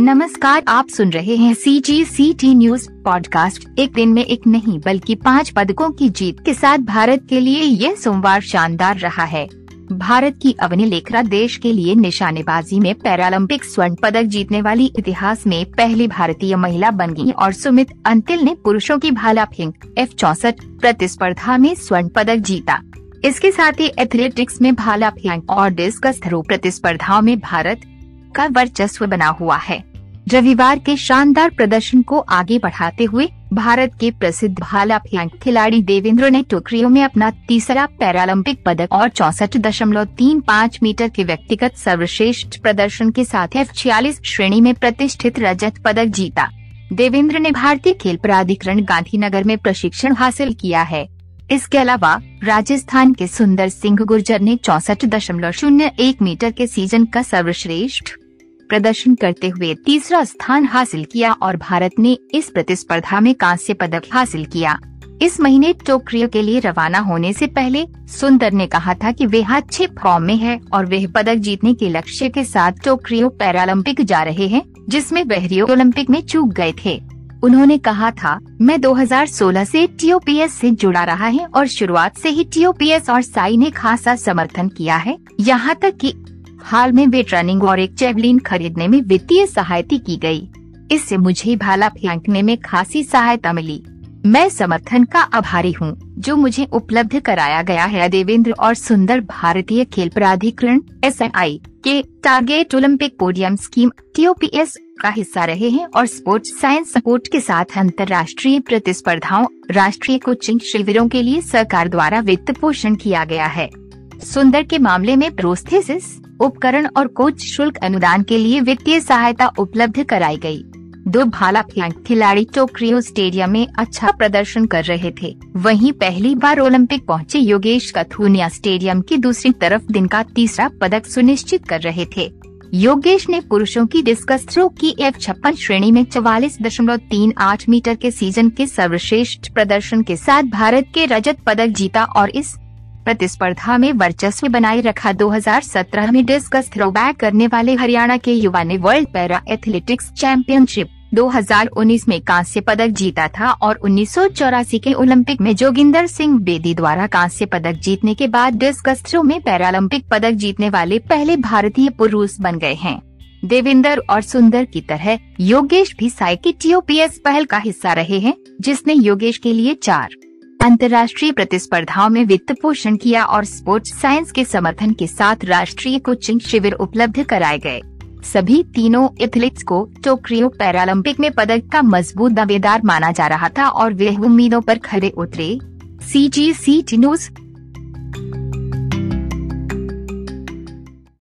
नमस्कार, आप सुन रहे हैं C G C T news podcast एक दिन में एक नहीं, बल्कि पाँच पदकों की जीत के साथ भारत के लिए यह सोमवार शानदार रहा है। भारत की अवनी लेखरा देश के लिए निशानेबाजी में पैरालंपिक स्वर्ण पदक जीतने वाली इतिहास में पहली भारतीय महिला बन गई और सुमित अंतिल ने पुरुषों की भाला फेंक एफ़ चौसठ प्रतिस्पर्धा में स्वर्ण पदक जीता। इसके साथ ही एथलेटिक्स में भाला फेंक और डिस्कस थ्रो प्रतिस्पर्धाओं में भारत का वर्चस्व बना हुआ है। रविवार के शानदार प्रदर्शन को आगे बढ़ाते हुए भारत के प्रसिद्ध भाला फेंक खिलाड़ी देवेंद्र ने टोक्रियो में अपना तीसरा पैरालंपिक पदक और चौसठ दशमलव तीन पाँच मीटर के व्यक्तिगत सर्वश्रेष्ठ प्रदर्शन के साथ एफ़ छियालीस श्रेणी में प्रतिष्ठित रजत पदक जीता। देवेंद्र ने भारतीय खेल प्राधिकरण गांधीनगर में प्रशिक्षण हासिल किया है। इसके अलावा राजस्थान के सुंदर सिंह गुर्जर ने चौसठ दशमलव शून्य एक मीटर के सीज़न का सर्वश्रेष्ठ प्रदर्शन करते हुए तीसरा स्थान हासिल किया और भारत ने इस प्रतिस्पर्धा में कांस्य पदक हासिल किया। इस महीने टोक्रियो के लिए रवाना होने से पहले, सुंदर ने कहा था कि वे अच्छे फॉर्म में है और वे पदक जीतने के लक्ष्य के साथ टोक्रियो पैरालंपिक जा रहे हैं, जिसमें वह रियो ओलंपिक में चूक गए थे। उन्होंने कहा था, मैं 2016 से टीओपीएस से जुड़ा रहा है और शुरुआत से ही टीओपीएस और साई ने खासा समर्थन किया है। यहाँ तक कि हाल में वेट रनिंग और एक चेवलिन खरीदने में वित्तीय सहायता की गई। इससे मुझे भाला फेंकने में खासी सहायता मिली। मैं समर्थन का आभारी हूँ, जो मुझे उपलब्ध कराया गया है। देवेंद्र और सुंदर भारतीय खेल प्राधिकरण एस के target Olympic podium scheme, TOPS, का हिस्सा रहे हैं और स्पोर्ट्स साइंस सपोर्ट के साथ अंतर्राष्ट्रीय प्रतिस्पर्धाओं, राष्ट्रीय कोचिंग शिविरों के लिए सरकार द्वारा वित्त पोषण किया गया है। सुंदर के मामले में प्रोस्थेसिस उपकरण और कोच शुल्क अनुदान के लिए वित्तीय सहायता उपलब्ध कराई गई। दो भाला फेंक खिलाड़ी टोक्रियो स्टेडियम में अच्छा प्रदर्शन कर रहे थे वहीं पहली बार ओलंपिक पहुँचे योगेश कथुनिया स्टेडियम की दूसरी तरफ़ दिन का तीसरा पदक सुनिश्चित कर रहे थे योगेश ने पुरुषों की डिस्कस थ्रो की एफ़ छप्पन श्रेणी में चवालीस दशमलव तीन आठ मीटर के सीज़न के सर्वश्रेष्ठ प्रदर्शन के साथ भारत के रजत पदक जीता और इस प्रतिस्पर्धा में वर्चस्व बनाए रखा 2017 में डिस्कस थ्रो बैक करने वाले हरियाणा के युवा ने वर्ल्ड पैरा एथलेटिक्स चैंपियनशिप 2019 में कांस्य पदक जीता था और उन्नीस सौ चौरासी के ओलंपिक में जोगिंदर सिंह बेदी द्वारा कांस्य पदक जीतने के बाद डिस्कस थ्रो में पैरालंपिक पदक जीतने वाले पहले भारतीय पुरुष बन गए हैं। देवेंद्र और सुंदर की तरह योगेश भी साइकिल पहल का हिस्सा रहे हैं, जिसने योगेश के लिए चार अंतर्राष्ट्रीय प्रतिस्पर्धाओं में वित्त पोषण किया और स्पोर्ट्स साइंस के समर्थन के साथ राष्ट्रीय कोचिंग शिविर उपलब्ध कराए गए। सभी तीनों एथलीट्स को टोक्रियो पैरालंपिक में पदक का मज़बूत दावेदार माना जा रहा था और वे उम्मीदों पर खड़े उतरे। सी जी सी टी न्यूज़